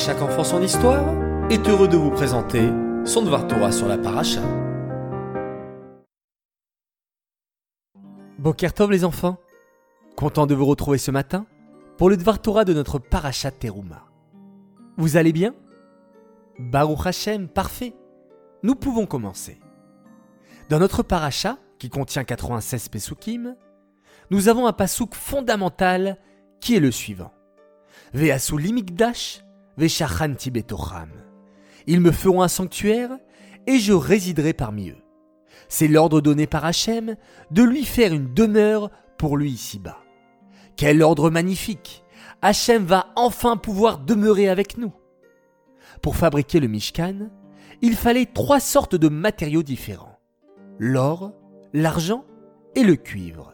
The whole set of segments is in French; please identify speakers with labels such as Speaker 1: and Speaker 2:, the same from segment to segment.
Speaker 1: chaque enfant son histoire est heureux de vous présenter son Dvar Torah sur la paracha. Bokertov les enfants, content de vous retrouver ce matin pour le Dvar Torah de notre paracha Teruma. Vous allez bien? Baruch Hashem, parfait. Nous pouvons commencer. Dans notre paracha, qui contient 96 pesukim, nous avons un pasouk fondamental qui est le suivant. Veasu limikdash veshachanti betocham. Ils me feront un sanctuaire et je résiderai parmi eux. C'est l'ordre donné par Hachem de lui faire une demeure pour lui ici-bas. Quel ordre magnifique Hachem va enfin pouvoir demeurer avec nous. Pour fabriquer le Mishkan, il fallait trois sortes de matériaux différents. L'or, l'argent et le cuivre.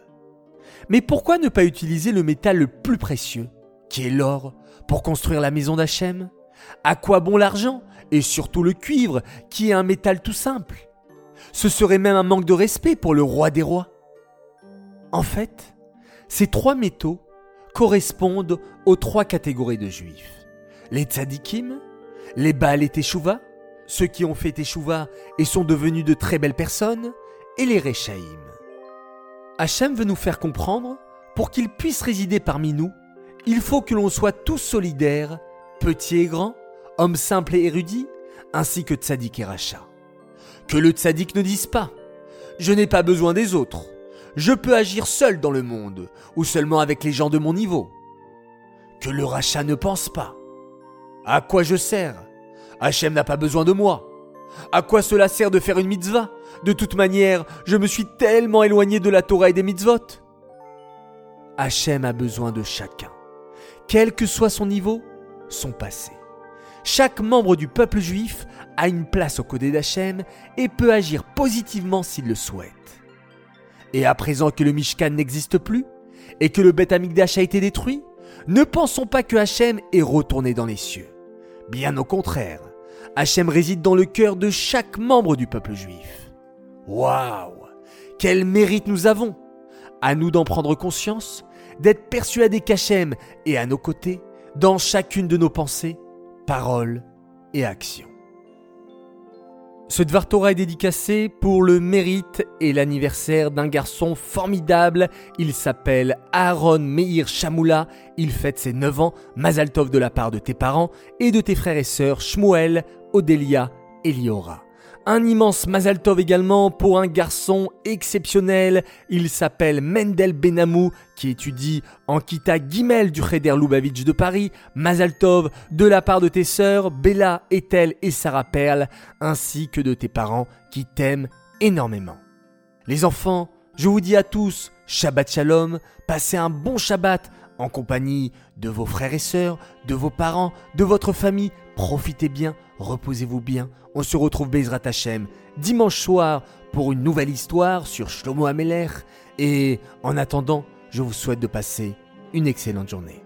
Speaker 1: Mais pourquoi ne pas utiliser le métal le plus précieux, qui est l'or, pour construire la maison d'Hachem? À quoi bon l'argent? Et surtout le cuivre, qui est un métal tout simple Ce serait même un manque de respect pour le roi des rois. En fait, ces trois métaux correspondent aux trois catégories de juifs. Les tzadikim, les Baal et Teshuvah, ceux qui ont fait Teshuvah et sont devenus de très belles personnes, et les Rechaïm. Hachem veut nous faire comprendre, pour qu'il puisse résider parmi nous, il faut que l'on soit tous solidaires, petits et grands, hommes simples et érudits, ainsi que tzaddik et racha. Que le tzaddik ne dise pas Je n'ai pas besoin des autres. Je peux agir seul dans le monde, ou seulement avec les gens de mon niveau. Que le rachat ne pense pas À quoi je sers? Hachem n'a pas besoin de moi. À quoi cela sert de faire une mitzvah? De toute manière, je me suis tellement éloigné de la Torah et des mitzvot. Hachem a besoin de chacun, quel que soit son niveau, son passé. Chaque membre du peuple juif a une place au côté d'Hachem et peut agir positivement s'il le souhaite. Et à présent que le Mishkan n'existe plus et que le Beth Amikdash a été détruit, ne pensons pas que Hachem est retourné dans les cieux. Bien au contraire, Hachem réside dans le cœur de chaque membre du peuple juif. Waouh Quel mérite nous avons À nous d'en prendre conscience, d'être persuadés qu'Hachem est à nos côtés, dans chacune de nos pensées, paroles et actions. Ce Dvar Torah est dédicacé pour le mérite et l'anniversaire d'un garçon formidable. Il s'appelle Aaron Meir Shamoula. Il fête ses 9 ans. Mazaltov de la part de tes parents et de tes frères et sœurs Shmuel, Odelia et Liora. Un immense Mazal Tov également pour un garçon exceptionnel. Il s'appelle Mendel Benamou, qui étudie en Kita Gimel du Cheder Lubavitch de Paris. Mazal Tov de la part de tes sœurs, Bella, Ethel et Sarah Perle, ainsi que de tes parents qui t'aiment énormément. Les enfants, je vous dis à tous, Shabbat Shalom, passez un bon Shabbat en compagnie de vos frères et sœurs, de vos parents, de votre famille. Profitez bien, reposez-vous bien. On se retrouve Bezrat Hashem dimanche soir pour une nouvelle histoire sur Shlomo Ameler. Et en attendant, je vous souhaite de passer une excellente journée.